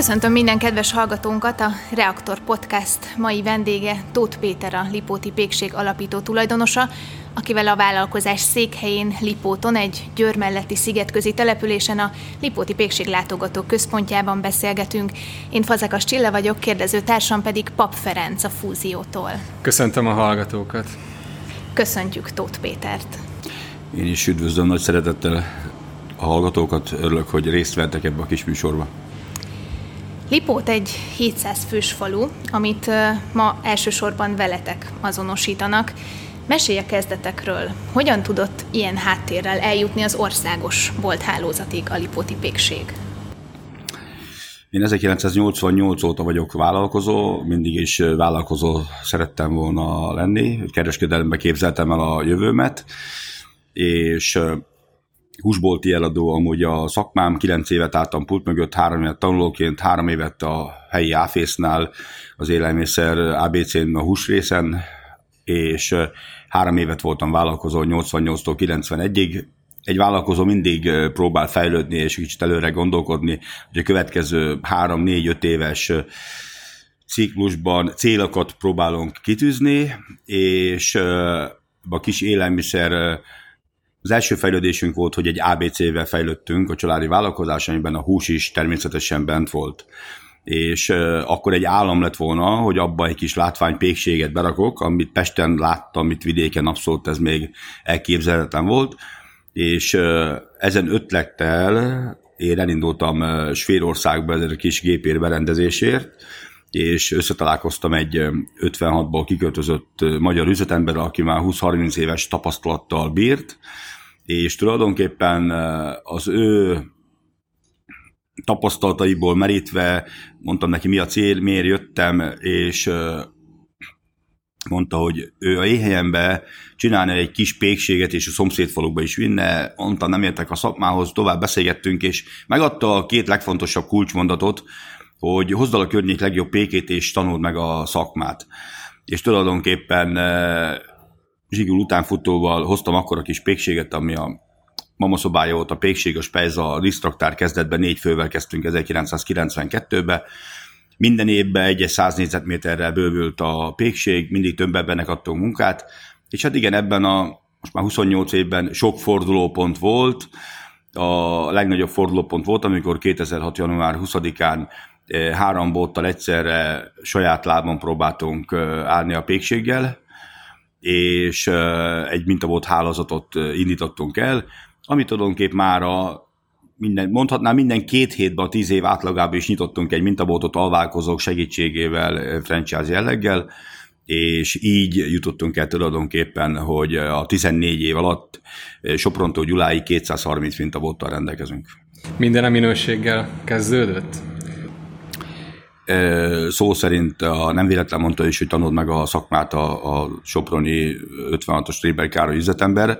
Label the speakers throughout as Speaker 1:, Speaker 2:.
Speaker 1: Köszöntöm minden kedves hallgatónkat, a Reaktor Podcast mai vendége Tóth Péter, a Lipóti Pékség alapító tulajdonosa, akivel a vállalkozás székhelyén Lipóton, egy Győr melletti szigetközi településen a Lipóti Pékség látogató központjában beszélgetünk. Én Fazekas Csilla vagyok, kérdező társam pedig Pap Ferenc a Fúziótól.
Speaker 2: Köszöntöm a hallgatókat!
Speaker 1: Köszöntjük Tóth Pétert!
Speaker 3: Én is üdvözlöm nagy szeretettel a hallgatókat, örülök, hogy részt vettek ebbe a kis műsorba.
Speaker 1: Lipót egy 700 fős falu, amit ma elsősorban veletek azonosítanak. Mesélj a kezdetekről. Hogyan tudott ilyen háttérrel eljutni az országos bolthálózatig a Lipóti pékség?
Speaker 3: Én 1988 óta vagyok vállalkozó, mindig is vállalkozó szerettem volna lenni, kereskedelembe képzeltem el a jövőmet, és húsbolti eladó amúgy a szakmám, kilenc évet álltam pult mögött, három évet tanulóként, három évet a helyi áfésznál, az élelmiszer ABC-n a húsrészen, és három évet voltam vállalkozó 88-tól 91-ig. Egy vállalkozó mindig próbál fejlődni és kicsit előre gondolkodni, hogy a következő három, négy, öt éves ciklusban célokat próbálunk kitűzni, és a kis élelmiszer az első fejlődésünk volt, hogy egy ABC-vel fejlődtünk a családi vállalkozás, amiben a hús is természetesen bent volt. És akkor egy állam lett volna, hogy abba egy kis látványpékséget berakok, amit Pesten láttam, amit vidéken abszolút ez még elképzelhetetlen volt, és ezen ötlettel én elindultam Svédországba ezért a kis gépér berendezésért, és összetalálkoztam egy 56-ból kiköltözött magyar üzletember, aki már 20-30 éves tapasztalattal bírt, és tulajdonképpen az ő tapasztalataiból merítve mondtam neki, mi a cél, miért jöttem, és mondta, hogy ő a éhelyembe csinálna egy kis pékséget, és a szomszédfalukba is vinne. Mondtam, nem értek a szakmához, tovább beszélgettünk, és megadta a két legfontosabb kulcsmondatot, hogy hozd el a környék legjobb pékét, és tanuld meg a szakmát. És tulajdonképpen zsigul utánfutóval hoztam akkor a kis pékséget, ami a mama szobája volt a pékség, a spejza, a disztraktár kezdetben négy fővel kezdtünk 1992-ben. Minden évben egy 100 négyzetméterrel bővült a pékség, mindig több ebbenek adtunk munkát, és hát igen, ebben a most már 28 évben sok fordulópont volt, a legnagyobb fordulópont volt, amikor 2006. január 20-án eh, három bóttal egyszerre saját lábon próbáltunk eh, állni a pékséggel, és egy mintabot hálózatot indítottunk el, ami tulajdonképp már a minden, mondhatnám minden két hétben a tíz év átlagában is nyitottunk egy mintabótot alválkozók segítségével, franchise jelleggel, és így jutottunk el tulajdonképpen, hogy a 14 év alatt Soprontól Gyuláig 230 mintabóttal rendelkezünk.
Speaker 2: Minden a minőséggel kezdődött?
Speaker 3: Szó szerint a, nem véletlen mondta is, hogy tanult meg a szakmát a, a Soproni 56-os Tréber Károly üzletember.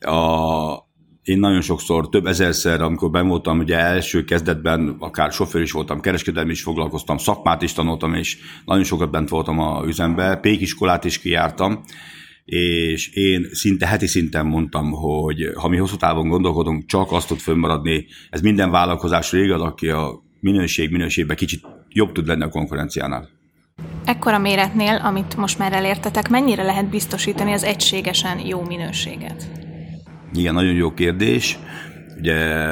Speaker 3: A, én nagyon sokszor, több ezerszer, amikor ben voltam, ugye első kezdetben akár sofőr is voltam, kereskedelmi is foglalkoztam, szakmát is tanultam, és nagyon sokat bent voltam a üzembe, pékiskolát is kijártam, és én szinte heti szinten mondtam, hogy ha mi hosszú távon gondolkodunk, csak azt tud fönnmaradni, ez minden vállalkozás igaz, aki a minőség minőségben kicsit jobb tud lenni a konkurenciánál.
Speaker 1: Ekkora méretnél, amit most már elértetek, mennyire lehet biztosítani az egységesen jó minőséget?
Speaker 3: Igen, nagyon jó kérdés. Ugye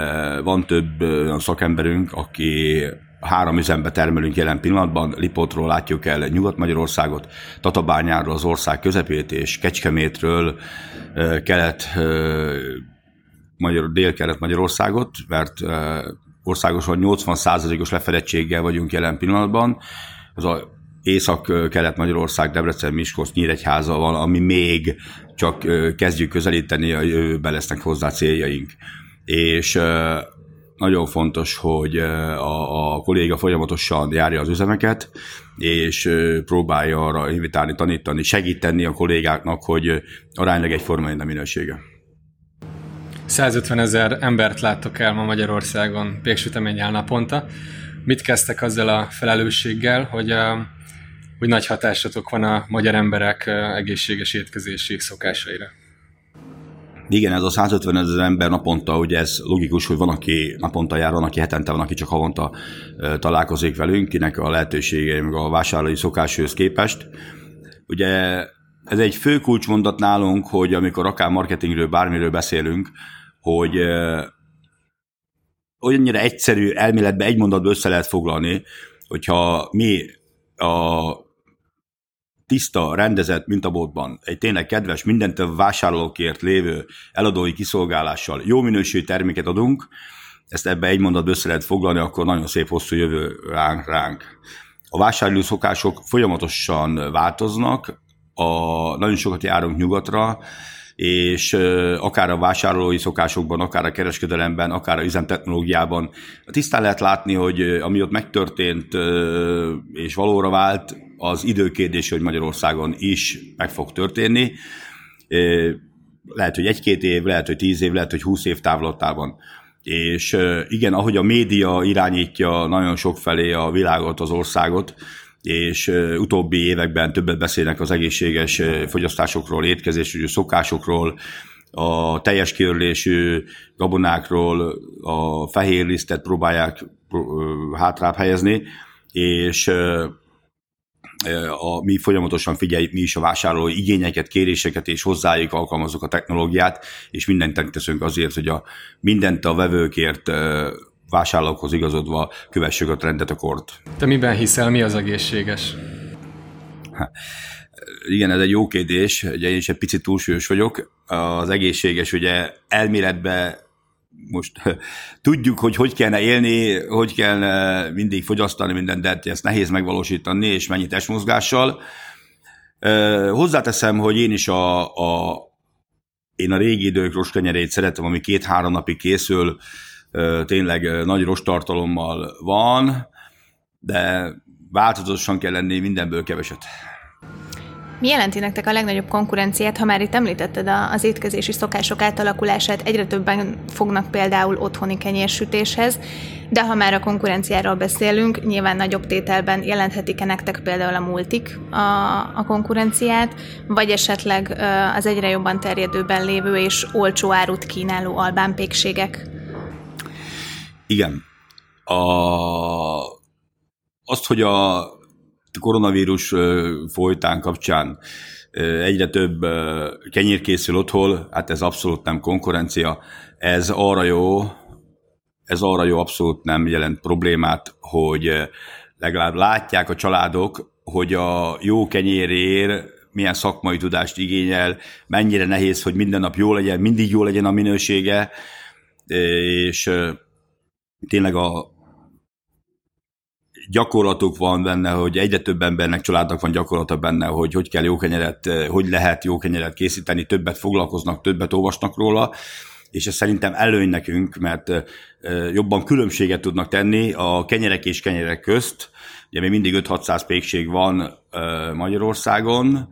Speaker 3: van több olyan szakemberünk, aki három üzembe termelünk jelen pillanatban. Lipotról látjuk el Nyugat-Magyarországot, Tatabányáról az ország közepét, és Kecskemétről kelet, Magyar, dél-kelet Magyarországot, mert országosan 80%-os lefedettséggel vagyunk jelen pillanatban. Az a Észak-Kelet-Magyarország, Debrecen, Miskolc, Nyíregyháza van, ami még csak kezdjük közelíteni, a jövőben lesznek hozzá céljaink. És nagyon fontos, hogy a, a kolléga folyamatosan járja az üzemeket, és próbálja arra invitálni, tanítani, segíteni a kollégáknak, hogy aránylag egyforma a minősége.
Speaker 2: 150 ezer embert láttok el ma Magyarországon péksüteménnyel naponta. Mit kezdtek azzal a felelősséggel, hogy, hogy nagy hatásatok van a magyar emberek egészséges étkezési szokásaira?
Speaker 3: Igen, ez a 150 ezer ember naponta, ugye ez logikus, hogy van, aki naponta jár, van, aki hetente, van, aki csak havonta találkozik velünk, kinek a lehetősége, meg a vásárlói szokáshoz képest. Ugye ez egy fő kulcsmondat nálunk, hogy amikor akár marketingről, bármiről beszélünk, hogy olyannyira egyszerű elméletbe egy mondatba össze lehet foglalni, hogyha mi a tiszta, rendezett mintabótban egy tényleg kedves, mindent vásárlókért lévő eladói kiszolgálással jó minőségű terméket adunk, ezt ebbe egy mondatba össze lehet foglalni, akkor nagyon szép hosszú jövő ránk. ránk. A vásárló szokások folyamatosan változnak, a, nagyon sokat járunk nyugatra, és akár a vásárlói szokásokban, akár a kereskedelemben, akár a üzemtechnológiában tisztán lehet látni, hogy ami ott megtörtént és valóra vált, az időkérdés, hogy Magyarországon is meg fog történni. Lehet, hogy egy-két év, lehet, hogy tíz év, lehet, hogy húsz év távlatában. És igen, ahogy a média irányítja nagyon sok felé a világot, az országot, és utóbbi években többet beszélnek az egészséges fogyasztásokról, étkezésű szokásokról, a teljes kiörlésű gabonákról, a fehér lisztet próbálják hátrább helyezni, és a, mi folyamatosan figyeljük mi is a vásárlói igényeket, kéréseket, és hozzájuk alkalmazunk a technológiát, és mindent teszünk azért, hogy a, mindent a vevőkért vásárlókhoz igazodva kövessük a trendet, a kort.
Speaker 2: Te miben hiszel, mi az egészséges?
Speaker 3: Igen, ez egy jó kérdés, ugye én is egy picit túlsúlyos vagyok. Az egészséges ugye elméletben most tudjuk, hogy hogy kellene élni, hogy kellene mindig fogyasztani mindent, de ezt nehéz megvalósítani, és mennyi testmozgással. Hozzáteszem, hogy én is a, a én a régi idők roskenyerét szeretem, ami két-három napig készül, tényleg nagy rostartalommal van, de változatosan kell lenni mindenből keveset.
Speaker 1: Mi jelenti nektek a legnagyobb konkurenciát, ha már itt említetted az étkezési szokások átalakulását, egyre többen fognak például otthoni kenyérsütéshez, de ha már a konkurenciáról beszélünk, nyilván nagyobb tételben jelenthetik-e nektek például a multik a, a konkurenciát, vagy esetleg az egyre jobban terjedőben lévő és olcsó árut kínáló albánpékségek?
Speaker 3: Igen. A, azt, hogy a koronavírus folytán kapcsán egyre több kenyér készül otthon, hát ez abszolút nem konkurencia. Ez arra jó, ez arra jó, abszolút nem jelent problémát, hogy legalább látják a családok, hogy a jó kenyérért milyen szakmai tudást igényel, mennyire nehéz, hogy minden nap jó legyen, mindig jó legyen a minősége, és tényleg a gyakorlatuk van benne, hogy egyre több embernek, családnak van gyakorlata benne, hogy hogy kell jó kenyeret, hogy lehet jó kenyeret készíteni, többet foglalkoznak, többet olvasnak róla, és ez szerintem előny nekünk, mert jobban különbséget tudnak tenni a kenyerek és kenyerek közt. Ugye még mindig 5-600 pékség van Magyarországon,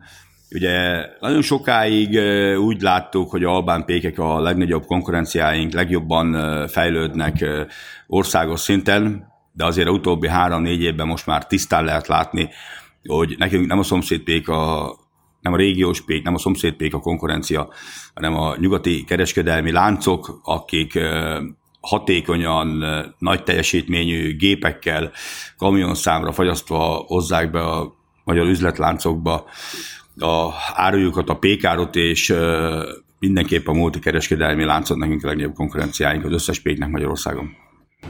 Speaker 3: Ugye nagyon sokáig úgy láttuk, hogy albán pékek a legnagyobb konkurenciáink, legjobban fejlődnek országos szinten, de azért a utóbbi három-négy évben most már tisztán lehet látni, hogy nekünk nem a szomszédpék a nem a régiós pék, nem a szomszédpék a konkurencia, hanem a nyugati kereskedelmi láncok, akik hatékonyan, nagy teljesítményű gépekkel, kamionszámra fagyasztva hozzák be a magyar üzletláncokba a árujukat, a pékárot, és mindenképp a multikereskedelmi láncot nekünk a legnagyobb konkurenciáink az összes péknek Magyarországon.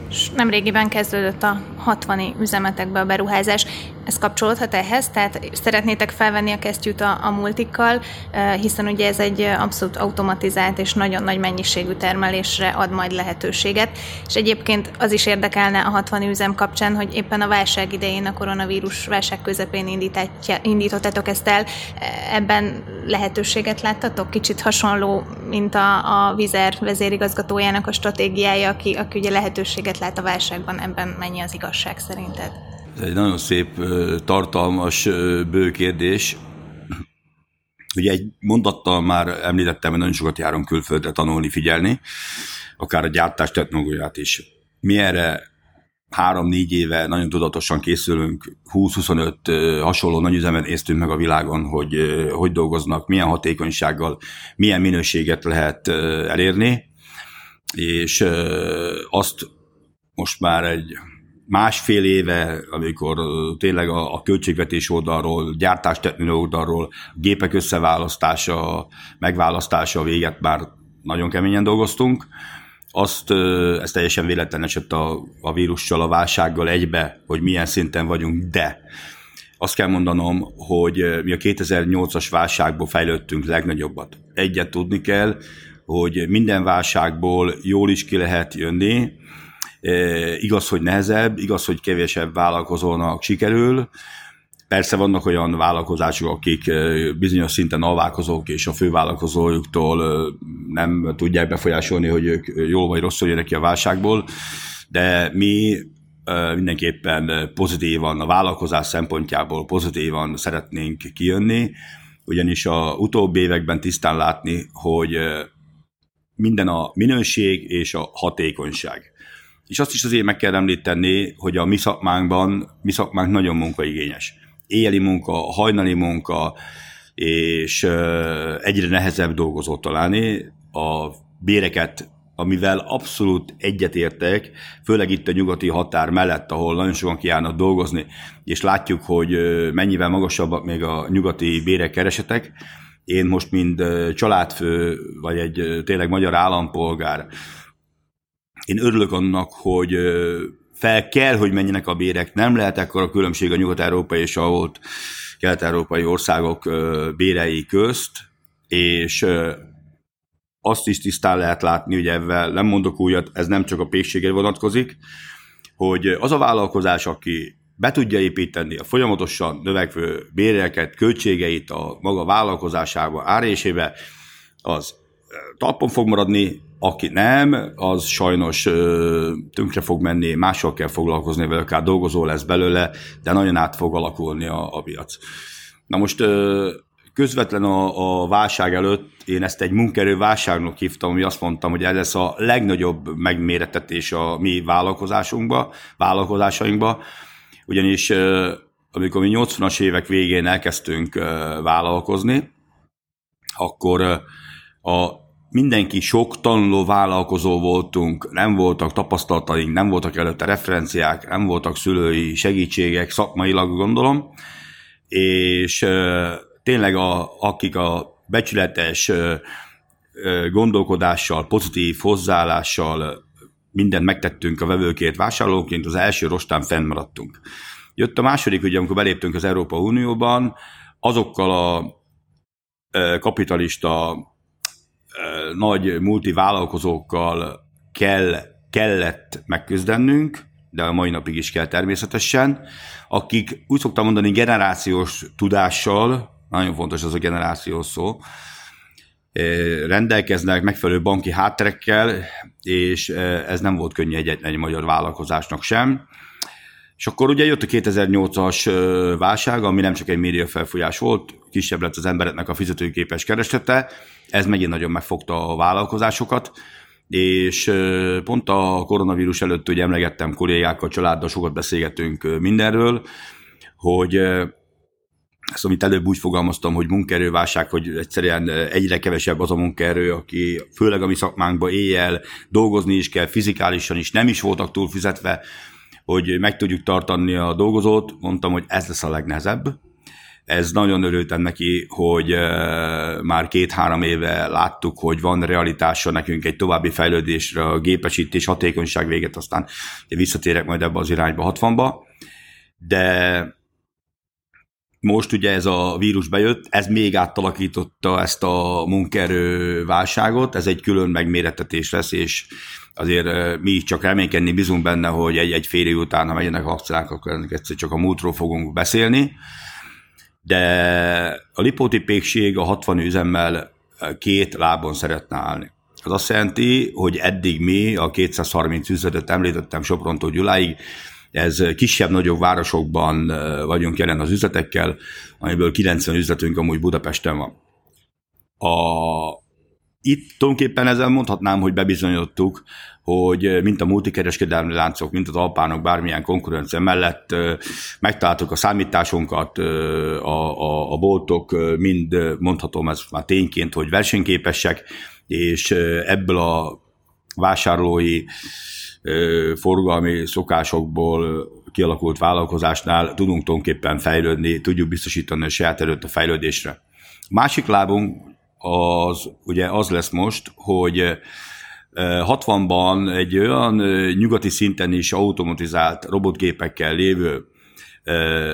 Speaker 1: És nemrégiben kezdődött a 60 üzemetekbe a beruházás. Ez kapcsolódhat ehhez? Tehát szeretnétek felvenni a kesztyűt a, a multikkal, hiszen ugye ez egy abszolút automatizált és nagyon nagy mennyiségű termelésre ad majd lehetőséget. És egyébként az is érdekelne a 60 üzem kapcsán, hogy éppen a válság idején, a koronavírus válság közepén indítottátok ezt el. Ebben lehetőséget láttatok? Kicsit hasonló, mint a, a Vizer vezérigazgatójának a stratégiája, aki, aki ugye lehetőséget lát a válságban. Ebben mennyi az igazság szerinted?
Speaker 3: Ez egy nagyon szép, tartalmas, bő kérdés. Ugye egy mondattal már említettem, hogy nagyon sokat járunk külföldre tanulni, figyelni, akár a gyártás technológiát is. Mi erre három-négy éve nagyon tudatosan készülünk, 20-25 hasonló nagyüzemet néztünk meg a világon, hogy hogy dolgoznak, milyen hatékonysággal, milyen minőséget lehet elérni, és azt most már egy másfél éve, amikor tényleg a, a költségvetés oldalról, gyártástechnikai oldalról, gépek összeválasztása, megválasztása véget már nagyon keményen dolgoztunk, azt, ez teljesen véletlen esett a, a vírussal, a válsággal egybe, hogy milyen szinten vagyunk, de azt kell mondanom, hogy mi a 2008-as válságból fejlődtünk legnagyobbat. Egyet tudni kell, hogy minden válságból jól is ki lehet jönni, igaz, hogy nehezebb, igaz, hogy kevésebb vállalkozónak sikerül, Persze vannak olyan vállalkozások, akik bizonyos szinten alválkozók, és a fővállalkozójuktól nem tudják befolyásolni, hogy ők jól vagy rosszul jönnek ki a válságból, de mi mindenképpen pozitívan, a vállalkozás szempontjából pozitívan szeretnénk kijönni, ugyanis a utóbbi években tisztán látni, hogy minden a minőség és a hatékonyság. És azt is azért meg kell említeni, hogy a mi szakmánkban, mi szakmánk nagyon munkaigényes éjjeli munka, hajnali munka, és egyre nehezebb dolgozót találni. A béreket, amivel abszolút egyetértek, főleg itt a nyugati határ mellett, ahol nagyon sokan kiállnak dolgozni, és látjuk, hogy mennyivel magasabbak még a nyugati bérek keresetek. Én most, mint családfő, vagy egy tényleg magyar állampolgár, én örülök annak, hogy fel kell, hogy menjenek a bérek. Nem lehet ekkor a különbség a nyugat-európai és a volt kelet-európai országok bérei közt, és azt is tisztán lehet látni, hogy ebben nem mondok újat, ez nem csak a pékségre vonatkozik, hogy az a vállalkozás, aki be tudja építeni a folyamatosan növekvő béreket, költségeit a maga vállalkozásába, árésébe, az talpon fog maradni, aki nem, az sajnos tönkre fog menni, mással kell foglalkozni vele, akár dolgozó lesz belőle, de nagyon át fog alakulni a, a piac. Na most közvetlen a, a válság előtt én ezt egy munkerő válságnak hívtam, ami azt mondtam, hogy ez lesz a legnagyobb megméretetés a mi vállalkozásunkba, vállalkozásainkba, ugyanis amikor mi 80-as évek végén elkezdtünk vállalkozni, akkor a mindenki sok tanuló vállalkozó voltunk, nem voltak tapasztalataink, nem voltak előtte referenciák, nem voltak szülői segítségek, szakmailag gondolom, és tényleg a, akik a becsületes gondolkodással, pozitív hozzáállással mindent megtettünk a vevőkért, vásárlóként, az első rostán fennmaradtunk. Jött a második, ugye, amikor beléptünk az Európa Unióban, azokkal a kapitalista nagy multivállalkozókkal kell, kellett megküzdenünk, de a mai napig is kell természetesen, akik úgy szoktam mondani generációs tudással, nagyon fontos az a generációs szó, rendelkeznek megfelelő banki hátterekkel, és ez nem volt könnyű egyetlen egy magyar vállalkozásnak sem. És akkor ugye jött a 2008-as válság, ami nem csak egy média felfújás volt, kisebb lett az embereknek a fizetőképes kereslete, ez megint nagyon megfogta a vállalkozásokat, és pont a koronavírus előtt ugye emlegettem kollégákkal, családdal sokat beszélgetünk mindenről, hogy ezt, amit előbb úgy fogalmaztam, hogy munkaerőválság, hogy egyszerűen egyre kevesebb az a munkaerő, aki főleg a mi szakmánkban éjjel dolgozni is kell, fizikálisan is nem is voltak túl fizetve, hogy meg tudjuk tartani a dolgozót, mondtam, hogy ez lesz a legnehezebb. Ez nagyon örültem neki, hogy már két-három éve láttuk, hogy van realitása nekünk egy további fejlődésre, a gépesítés, hatékonyság véget, aztán visszatérek majd ebbe az irányba 60-ba. De most ugye ez a vírus bejött, ez még átalakította ezt a munkaerő válságot, ez egy külön megmérettetés lesz, és azért mi csak reménykedni bizunk benne, hogy egy-egy fél év után, ha megyenek a vakcinák, akkor egyszer csak a múltról fogunk beszélni. De a Lipóti pékség a 60 üzemmel két lábon szeretne állni. Az azt jelenti, hogy eddig mi a 230 üzletet említettem Soprontól Gyuláig, ez kisebb-nagyobb városokban vagyunk jelen az üzletekkel, amiből 90 üzletünk amúgy Budapesten van. A itt tulajdonképpen ezzel mondhatnám, hogy bebizonyítottuk, hogy mint a multikereskedelmi láncok, mint az alpánok bármilyen konkurencia mellett megtaláltuk a számításunkat, a, a, a boltok mind mondhatom ez már tényként, hogy versenyképesek, és ebből a vásárlói forgalmi szokásokból kialakult vállalkozásnál tudunk tulajdonképpen fejlődni, tudjuk biztosítani a saját erőt a fejlődésre. Másik lábunk az ugye az lesz most, hogy 60-ban egy olyan nyugati szinten is automatizált robotgépekkel lévő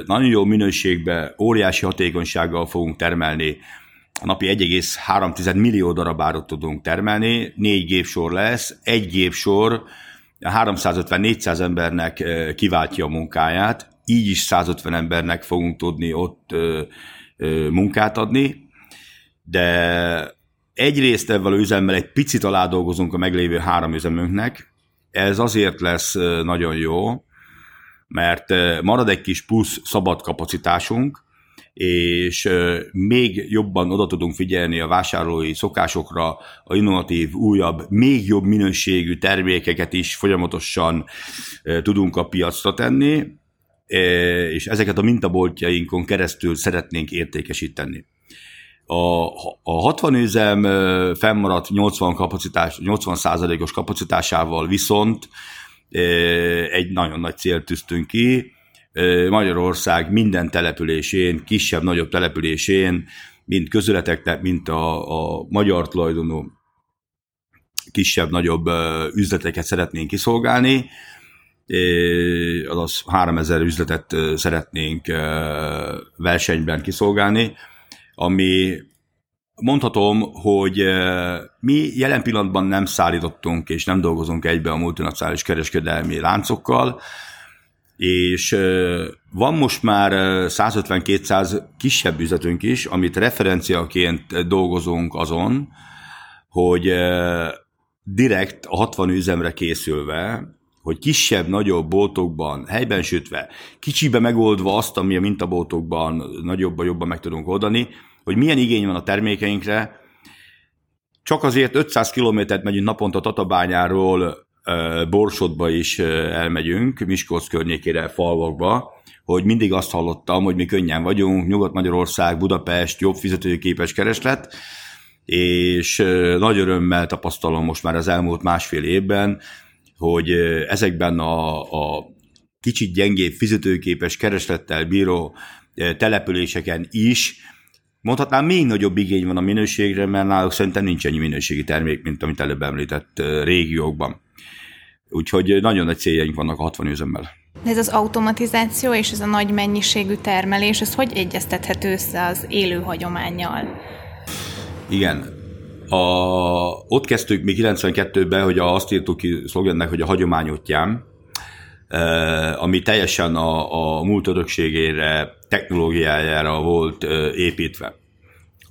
Speaker 3: nagyon jó minőségben, óriási hatékonysággal fogunk termelni. A napi 1,3 millió darab árut tudunk termelni, négy gépsor lesz, egy gépsor 350-400 embernek kiváltja a munkáját, így is 150 embernek fogunk tudni ott munkát adni, de egyrészt ebben a üzemmel egy picit alá dolgozunk a meglévő három üzemünknek, ez azért lesz nagyon jó, mert marad egy kis plusz szabad kapacitásunk, és még jobban oda tudunk figyelni a vásárlói szokásokra, a innovatív, újabb, még jobb minőségű termékeket is folyamatosan tudunk a piacra tenni, és ezeket a mintaboltjainkon keresztül szeretnénk értékesíteni. A, a 60 üzem fennmaradt 80 kapacitás, 80 százalékos kapacitásával viszont egy nagyon nagy célt tűztünk ki, Magyarország minden településén, kisebb-nagyobb településén, mint közületeknek, mint a, a magyar tulajdonú kisebb-nagyobb üzleteket szeretnénk kiszolgálni, azaz 3000 üzletet szeretnénk versenyben kiszolgálni, ami mondhatom, hogy mi jelen pillanatban nem szállítottunk és nem dolgozunk egybe a multinacionális kereskedelmi láncokkal, és van most már 150-200 kisebb üzletünk is, amit referenciaként dolgozunk azon, hogy direkt a 60 üzemre készülve, hogy kisebb, nagyobb boltokban, helyben sütve, kicsibe megoldva azt, ami a mintaboltokban nagyobban, jobban meg tudunk oldani, hogy milyen igény van a termékeinkre, csak azért 500 kilométert megyünk naponta Tatabányáról Borsodba is elmegyünk, Miskolc környékére, falvakba, hogy mindig azt hallottam, hogy mi könnyen vagyunk, Nyugat-Magyarország, Budapest, jobb fizetőképes kereslet, és nagy örömmel tapasztalom most már az elmúlt másfél évben, hogy ezekben a, a kicsit gyengébb fizetőképes kereslettel bíró településeken is Mondhatnám, még nagyobb igény van a minőségre, mert náluk szerintem nincs ennyi minőségi termék, mint amit előbb említett régiókban. Úgyhogy nagyon nagy céljaink vannak a 60 üzemmel.
Speaker 1: Ez az automatizáció és ez a nagy mennyiségű termelés, ez hogy egyeztethető össze az élő hagyományjal?
Speaker 3: Igen. A, ott kezdtük mi 92-ben, hogy azt írtuk ki szlogennek, hogy a hagyomány útján, ami teljesen a, a múlt örökségére, technológiájára volt építve.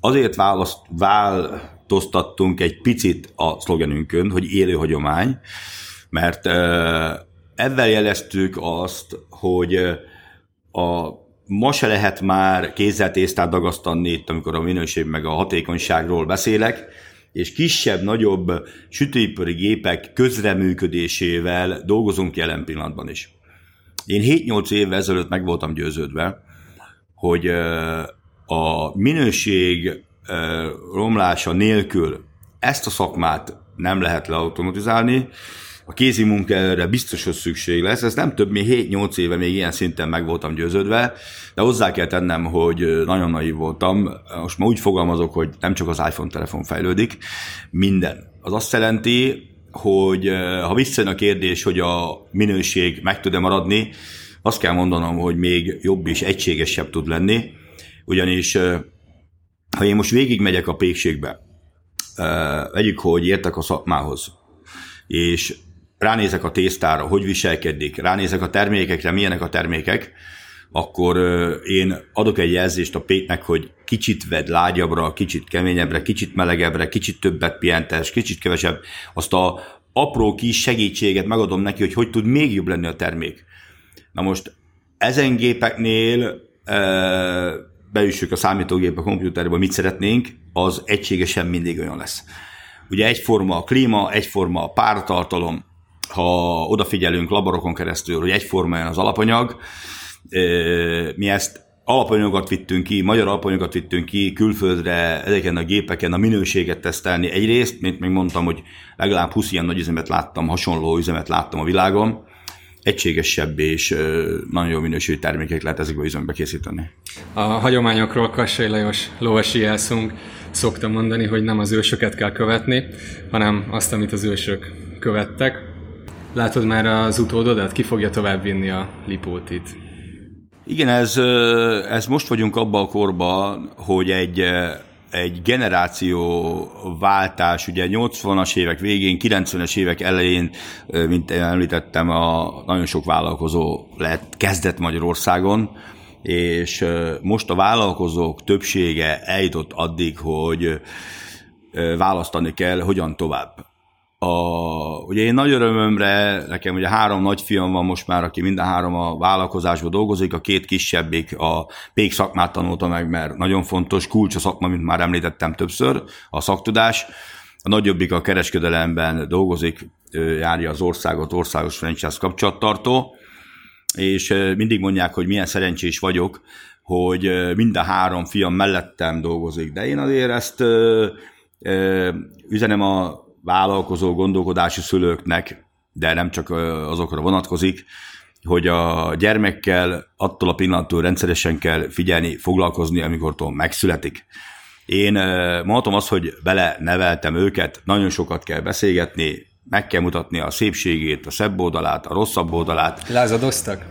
Speaker 3: Azért választ, változtattunk egy picit a szlogenünkön, hogy élő hagyomány, mert ezzel jeleztük azt, hogy a ma se lehet már kézzel tésztát dagasztani itt, amikor a minőség meg a hatékonyságról beszélek, és kisebb-nagyobb sütőipari gépek közreműködésével dolgozunk jelen pillanatban is. Én 7-8 évvel ezelőtt meg voltam győződve, hogy a minőség romlása nélkül ezt a szakmát nem lehet leautomatizálni, a kézi munka erre biztos, hogy szükség lesz. Ez nem több, mint 7-8 éve még ilyen szinten meg voltam győződve, de hozzá kell tennem, hogy nagyon naív voltam. Most már úgy fogalmazok, hogy nem csak az iPhone telefon fejlődik, minden. Az azt jelenti, hogy ha visszajön a kérdés, hogy a minőség meg tud-e maradni, azt kell mondanom, hogy még jobb és egységesebb tud lenni, ugyanis ha én most végigmegyek a pékségbe, vegyük, hogy értek a szakmához, és ránézek a tésztára, hogy viselkedik, ránézek a termékekre, milyenek a termékek, akkor én adok egy jelzést a péknek, hogy kicsit vedd lágyabbra, kicsit keményebbre, kicsit melegebbre, kicsit többet pihentes, kicsit kevesebb. Azt a apró kis segítséget megadom neki, hogy hogy tud még jobb lenni a termék. Na most ezen gépeknél beüssük a számítógép a komputerbe, mit szeretnénk, az egységesen mindig olyan lesz. ugye egyforma a klíma, egyforma a pártartalom, ha odafigyelünk laborokon keresztül, hogy egyforma az alapanyag, mi ezt alapanyagokat vittünk ki, magyar alapanyagokat vittünk ki külföldre, ezeken a gépeken a minőséget tesztelni egyrészt, mint még mondtam, hogy legalább 20 ilyen nagy üzemet láttam, hasonló üzemet láttam a világon, egységesebb és nagyon jó minőségű termékek lehet ezekbe üzembe készíteni.
Speaker 2: A hagyományokról Kassai Lajos lovasi jelszunk szokta mondani, hogy nem az ősöket kell követni, hanem azt, amit az ősök követtek. Látod már az utódodat? Ki fogja tovább vinni a lipótit?
Speaker 3: Igen, ez, ez most vagyunk abban a korban, hogy egy, egy generációváltás, ugye 80-as évek végén, 90-es évek elején, mint említettem, a nagyon sok vállalkozó lett, kezdett Magyarországon, és most a vállalkozók többsége eljutott addig, hogy választani kell, hogyan tovább. A, ugye én nagy örömömre, nekem ugye három nagyfiam van most már, aki minden három a vállalkozásban dolgozik, a két kisebbik a pék szakmát tanulta meg, mert nagyon fontos, kulcs a szakma, mint már említettem többször, a szaktudás. A nagyobbik a kereskedelemben dolgozik, járja az országot, országos franchise kapcsolattartó, és mindig mondják, hogy milyen szerencsés vagyok, hogy minden három fiam mellettem dolgozik, de én azért ezt üzenem a vállalkozó gondolkodási szülőknek, de nem csak azokra vonatkozik, hogy a gyermekkel attól a pillanattól rendszeresen kell figyelni, foglalkozni, amikor megszületik. Én mondhatom azt, hogy bele neveltem őket, nagyon sokat kell beszélgetni, meg kell mutatni a szépségét, a szebb oldalát, a rosszabb oldalát.
Speaker 2: Lázadoztak?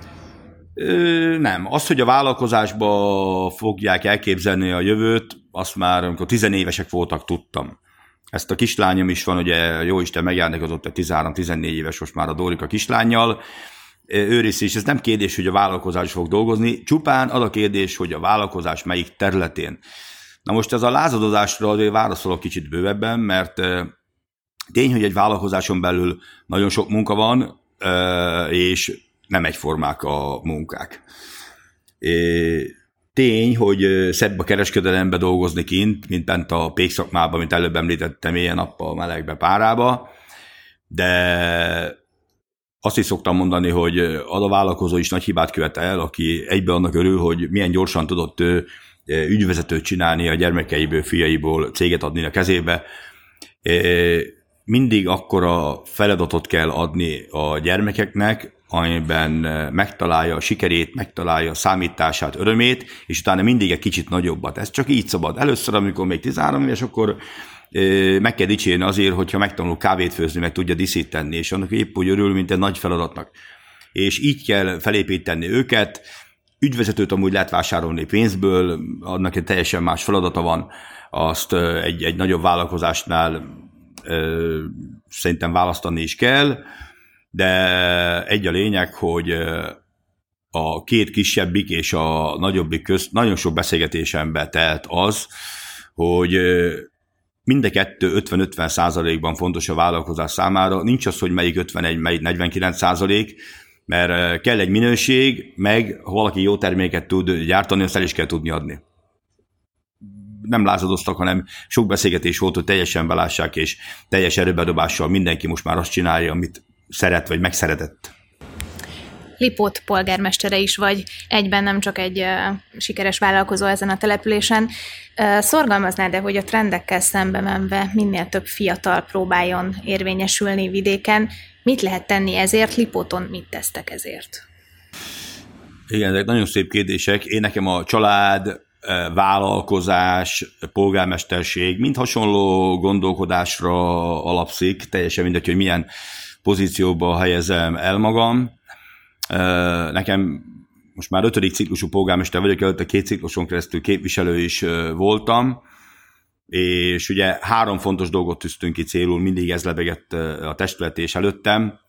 Speaker 3: Ö, nem. Az, hogy a vállalkozásba fogják elképzelni a jövőt, azt már amikor tizenévesek voltak, tudtam. Ezt a kislányom is van, ugye jó Isten megjárnékozott egy 13-14 éves most már a Dórika kislányjal, ő is, ez nem kérdés, hogy a vállalkozás fog dolgozni, csupán az a kérdés, hogy a vállalkozás melyik területén. Na most ez a lázadozásra azért válaszolok kicsit bővebben, mert tény, hogy egy vállalkozáson belül nagyon sok munka van, és nem egyformák a munkák tény, hogy szebb a kereskedelembe dolgozni kint, mint bent a pékszakmában, mint előbb említettem, ilyen nappal, melegbe, párába, de azt is szoktam mondani, hogy az a vállalkozó is nagy hibát követ el, aki egybe annak örül, hogy milyen gyorsan tudott ügyvezetőt csinálni a gyermekeiből, fiaiból, céget adni a kezébe. Mindig akkora feladatot kell adni a gyermekeknek, amiben eh, megtalálja a sikerét, megtalálja a számítását, örömét, és utána mindig egy kicsit nagyobbat. Ez csak így szabad. Először, amikor még 13 éves, akkor eh, meg kell dicsérni azért, hogyha megtanul kávét főzni, meg tudja díszíteni, és annak épp úgy örül, mint egy nagy feladatnak. És így kell felépíteni őket, ügyvezetőt amúgy lehet vásárolni pénzből, annak egy teljesen más feladata van, azt eh, egy, egy nagyobb vállalkozásnál szerintem választani is kell, de egy a lényeg, hogy a két kisebbik és a nagyobbik közt nagyon sok beszélgetésembe telt az, hogy mind a kettő 50-50 százalékban fontos a vállalkozás számára. Nincs az, hogy melyik 51, melyik 49 százalék, mert kell egy minőség, meg ha valaki jó terméket tud gyártani, azt el is kell tudni adni. Nem lázadoztak, hanem sok beszélgetés volt, hogy teljesen belássák, és teljes erőbedobással mindenki most már azt csinálja, amit szeret vagy megszeretett.
Speaker 1: Lipót polgármestere is vagy, egyben nem csak egy uh, sikeres vállalkozó ezen a településen. Uh, szorgalmaznád de hogy a trendekkel szembe menve minél több fiatal próbáljon érvényesülni vidéken? Mit lehet tenni ezért? Lipóton mit tesztek ezért?
Speaker 3: Igen, ezek nagyon szép kérdések. Én nekem a család, vállalkozás, polgármesterség mind hasonló gondolkodásra alapszik, teljesen mindegy, hogy milyen pozícióba helyezem el magam. Nekem most már ötödik ciklusú polgármester vagyok, előtte két cikluson keresztül képviselő is voltam, és ugye három fontos dolgot tűztünk ki célul, mindig ez lebegett a testületés előttem.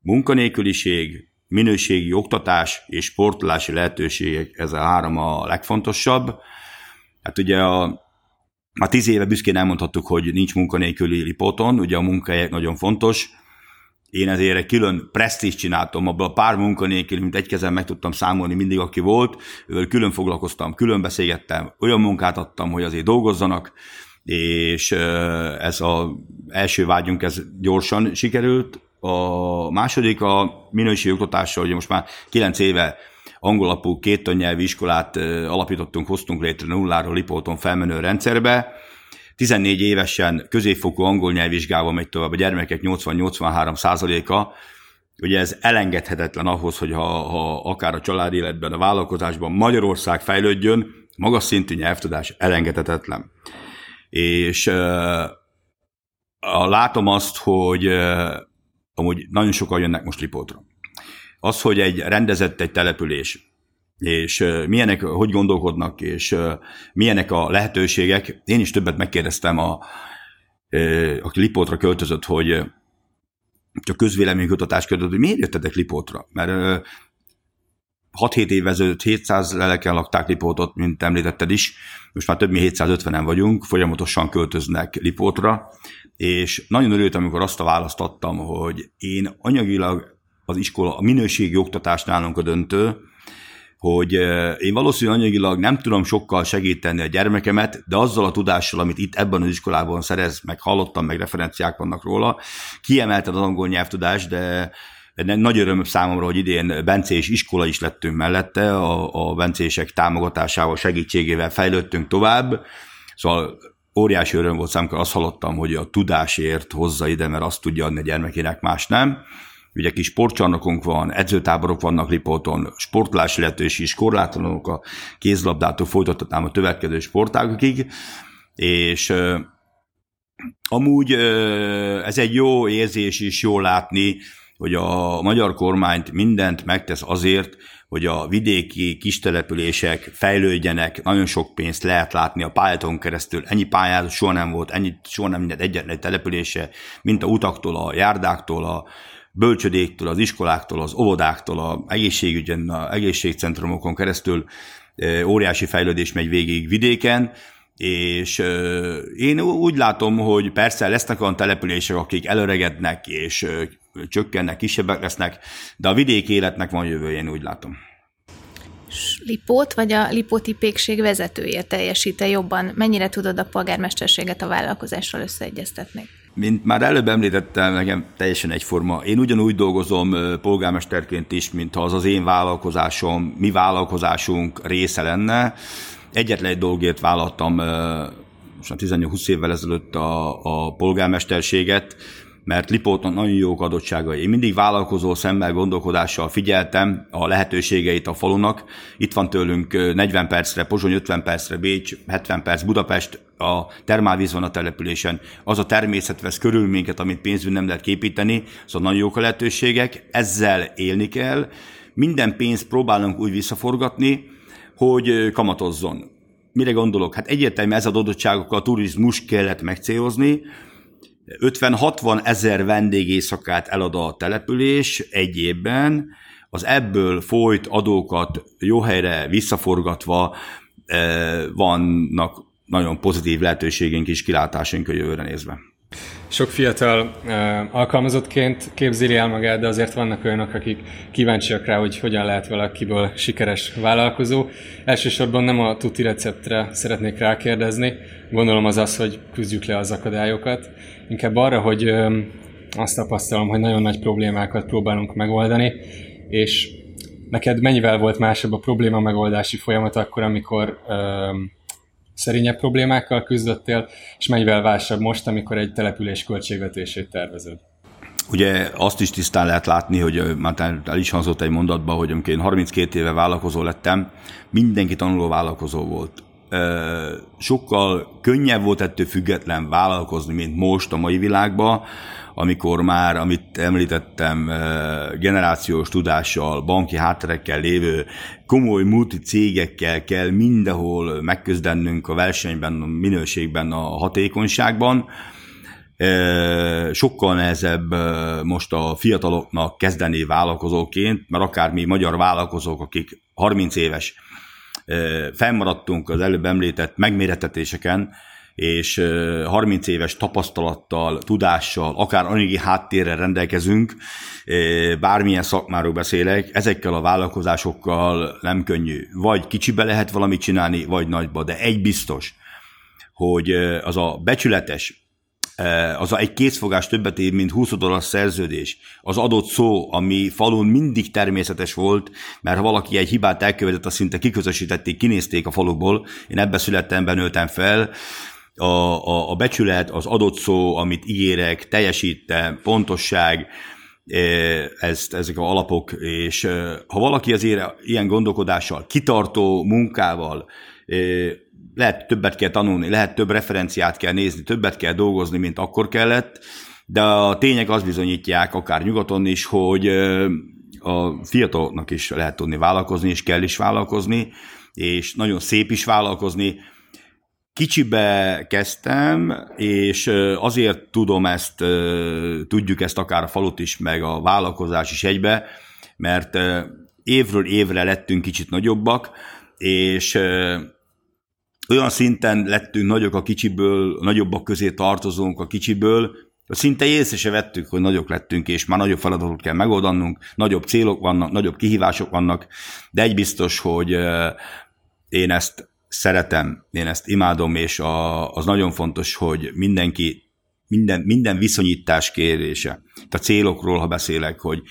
Speaker 3: Munkanélküliség, minőségi oktatás és sportolási lehetőségek, ez a három a legfontosabb. Hát ugye a, a tíz éve büszkén elmondhattuk, hogy nincs munkanélküli Lipoton, ugye a munkahelyek nagyon fontos, én ezért egy külön presztízs csináltam, abban a pár munkanélkül, mint egy kezem meg tudtam számolni mindig, aki volt, ővel külön foglalkoztam, külön beszélgettem, olyan munkát adtam, hogy azért dolgozzanak, és ez az első vágyunk, ez gyorsan sikerült. A második a minőségi oktatása, hogy most már kilenc éve angolapú két nyelvi iskolát alapítottunk, hoztunk létre nulláról Lipóton felmenő rendszerbe, 14 évesen középfokú angol nyelvvizsgával megy tovább, a gyermekek 80-83 százaléka, ugye ez elengedhetetlen ahhoz, hogy ha, ha akár a család életben, a vállalkozásban Magyarország fejlődjön, magas szintű nyelvtudás elengedhetetlen. És uh, látom azt, hogy uh, amúgy nagyon sokan jönnek most Lipótra. Az, hogy egy rendezett egy település, és milyenek, hogy gondolkodnak, és milyenek a lehetőségek. Én is többet megkérdeztem, a, aki Lipótra költözött, hogy csak közvéleménykutatás kötött, hogy miért jöttetek Lipótra? Mert 6-7 év ezelőtt 700 leleken lakták Lipótot, mint említetted is, most már több mint 750-en vagyunk, folyamatosan költöznek Lipótra, és nagyon örültem, amikor azt a választ adtam, hogy én anyagilag az iskola, a minőségi oktatás nálunk a döntő, hogy én valószínűleg anyagilag nem tudom sokkal segíteni a gyermekemet, de azzal a tudással, amit itt ebben az iskolában szerez, meg hallottam, meg referenciák vannak róla, kiemelted az angol nyelvtudást, de nagy öröm számomra, hogy idén Bencés iskola is lettünk mellette, a, a Bencések támogatásával, segítségével fejlődtünk tovább, szóval óriási öröm volt számomra, azt hallottam, hogy a tudásért hozza ide, mert azt tudja adni a gyermekének, más nem. Ugye kis sportcsarnokunk van, edzőtáborok vannak Lipóton, sportlási lehetőség is korlátlanok a kézlabdától folytathatnám a tövetkező sportágokig, és amúgy ez egy jó érzés is, jó látni, hogy a magyar kormányt mindent megtesz azért, hogy a vidéki kistelepülések fejlődjenek, nagyon sok pénzt lehet látni a pályáton keresztül, ennyi pályázat soha nem volt, ennyi, soha nem minden egyetlen települése, mint a utaktól, a járdáktól, a bölcsödéktől, az iskoláktól, az óvodáktól, a egészségügyen, a egészségcentrumokon keresztül óriási fejlődés megy végig vidéken, és én úgy látom, hogy persze lesznek olyan települések, akik előregednek és csökkennek, kisebbek lesznek, de a vidék életnek van jövője, én úgy látom.
Speaker 1: Lipót vagy a Lipóti pékség vezetője teljesíte jobban? Mennyire tudod a polgármesterséget a vállalkozással összeegyeztetni?
Speaker 3: Mint már előbb említettem, nekem teljesen egyforma. Én ugyanúgy dolgozom polgármesterként is, mint az az én vállalkozásom, mi vállalkozásunk része lenne. Egyetlen egy dolgért vállaltam most 18-20 évvel ezelőtt a, a polgármesterséget, mert Lipóton nagyon jók adottságai. Én mindig vállalkozó szemmel, gondolkodással figyeltem a lehetőségeit a falunak. Itt van tőlünk 40 percre, Pozsony 50 percre, Bécs 70 perc, Budapest, a termálvíz van a településen. Az a természet vesz körül minket, amit pénzből nem lehet képíteni, szóval nagyon jók a lehetőségek, ezzel élni kell. Minden pénzt próbálunk úgy visszaforgatni, hogy kamatozzon. Mire gondolok? Hát egyértelmű ez adottságokkal a turizmus kellett megcélozni, 50-60 ezer vendégészakát elad a település egy évben, az ebből folyt adókat jó helyre visszaforgatva eh, vannak nagyon pozitív lehetőségeink és kilátásunk a jövőre nézve.
Speaker 2: Sok fiatal uh, alkalmazottként képzeli el magát, de azért vannak olyanok, akik kíváncsiak rá, hogy hogyan lehet valakiből sikeres vállalkozó. Elsősorban nem a tuti receptre szeretnék rákérdezni, gondolom az az, hogy küzdjük le az akadályokat. Inkább arra, hogy uh, azt tapasztalom, hogy nagyon nagy problémákat próbálunk megoldani, és neked mennyivel volt másabb a probléma megoldási folyamat akkor, amikor uh, szerényebb problémákkal küzdöttél, és mennyivel válsabb most, amikor egy település költségvetését tervezed?
Speaker 3: Ugye azt is tisztán lehet látni, hogy már el is hangzott egy mondatban, hogy amikor én 32 éve vállalkozó lettem, mindenki tanuló vállalkozó volt. Sokkal könnyebb volt ettől független vállalkozni, mint most a mai világban, amikor már, amit említettem, generációs tudással, banki hátterekkel lévő komoly multi cégekkel kell mindenhol megközdennünk a versenyben, a minőségben, a hatékonyságban. Sokkal nehezebb most a fiataloknak kezdeni vállalkozóként, mert akár mi magyar vállalkozók, akik 30 éves fennmaradtunk az előbb említett megméretetéseken, és 30 éves tapasztalattal, tudással, akár anyagi háttérrel rendelkezünk, bármilyen szakmáról beszélek, ezekkel a vállalkozásokkal nem könnyű. Vagy kicsibe lehet valamit csinálni, vagy nagyba, de egy biztos, hogy az a becsületes, az a egy készfogás többet ér, mint 20 dollár szerződés, az adott szó, ami falun mindig természetes volt, mert ha valaki egy hibát elkövetett, azt szinte kiközösítették, kinézték a falukból, én ebbe születtem, benőltem fel, a, a, a becsület, az adott szó, amit ígérek, teljesítem, pontosság, ezt, ezek a alapok, és ha valaki azért ilyen gondolkodással, kitartó munkával, lehet többet kell tanulni, lehet több referenciát kell nézni, többet kell dolgozni, mint akkor kellett, de a tények azt bizonyítják, akár nyugaton is, hogy a fiataloknak is lehet tudni vállalkozni, és kell is vállalkozni, és nagyon szép is vállalkozni, Kicsibe kezdtem, és azért tudom ezt, tudjuk ezt akár a falut is, meg a vállalkozás is egybe, mert évről évre lettünk kicsit nagyobbak, és olyan szinten lettünk nagyok a kicsiből, nagyobbak közé tartozunk a kicsiből, szinte észre se vettük, hogy nagyok lettünk, és már nagyobb feladatot kell megoldanunk, nagyobb célok vannak, nagyobb kihívások vannak, de egy biztos, hogy én ezt szeretem, én ezt imádom, és a, az nagyon fontos, hogy mindenki, minden, minden viszonyítás kérése. A célokról, ha beszélek, hogy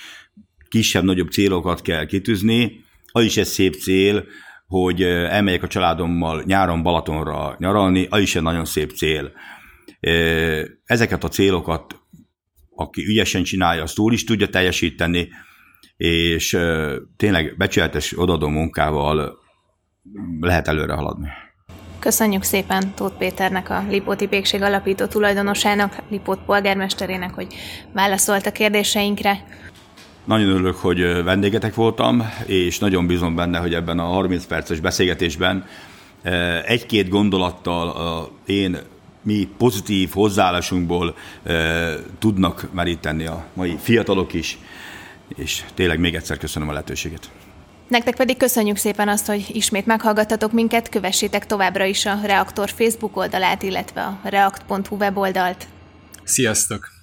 Speaker 3: kisebb-nagyobb célokat kell kitűzni, az is egy szép cél, hogy elmegyek a családommal nyáron Balatonra nyaralni, az is egy nagyon szép cél. Ezeket a célokat, aki ügyesen csinálja, azt túl is tudja teljesíteni, és tényleg becsületes odadó munkával lehet előre haladni.
Speaker 1: Köszönjük szépen Tóth Péternek, a Lipóti Pékség alapító tulajdonosának, Lipót polgármesterének, hogy válaszolt a kérdéseinkre.
Speaker 3: Nagyon örülök, hogy vendégetek voltam, és nagyon bízom benne, hogy ebben a 30 perces beszélgetésben egy-két gondolattal a én mi pozitív hozzáállásunkból tudnak meríteni a mai fiatalok is, és tényleg még egyszer köszönöm a lehetőséget.
Speaker 1: Nektek pedig köszönjük szépen azt, hogy ismét meghallgattatok minket, kövessétek továbbra is a Reaktor Facebook oldalát, illetve a reakt.hu weboldalt.
Speaker 2: Sziasztok!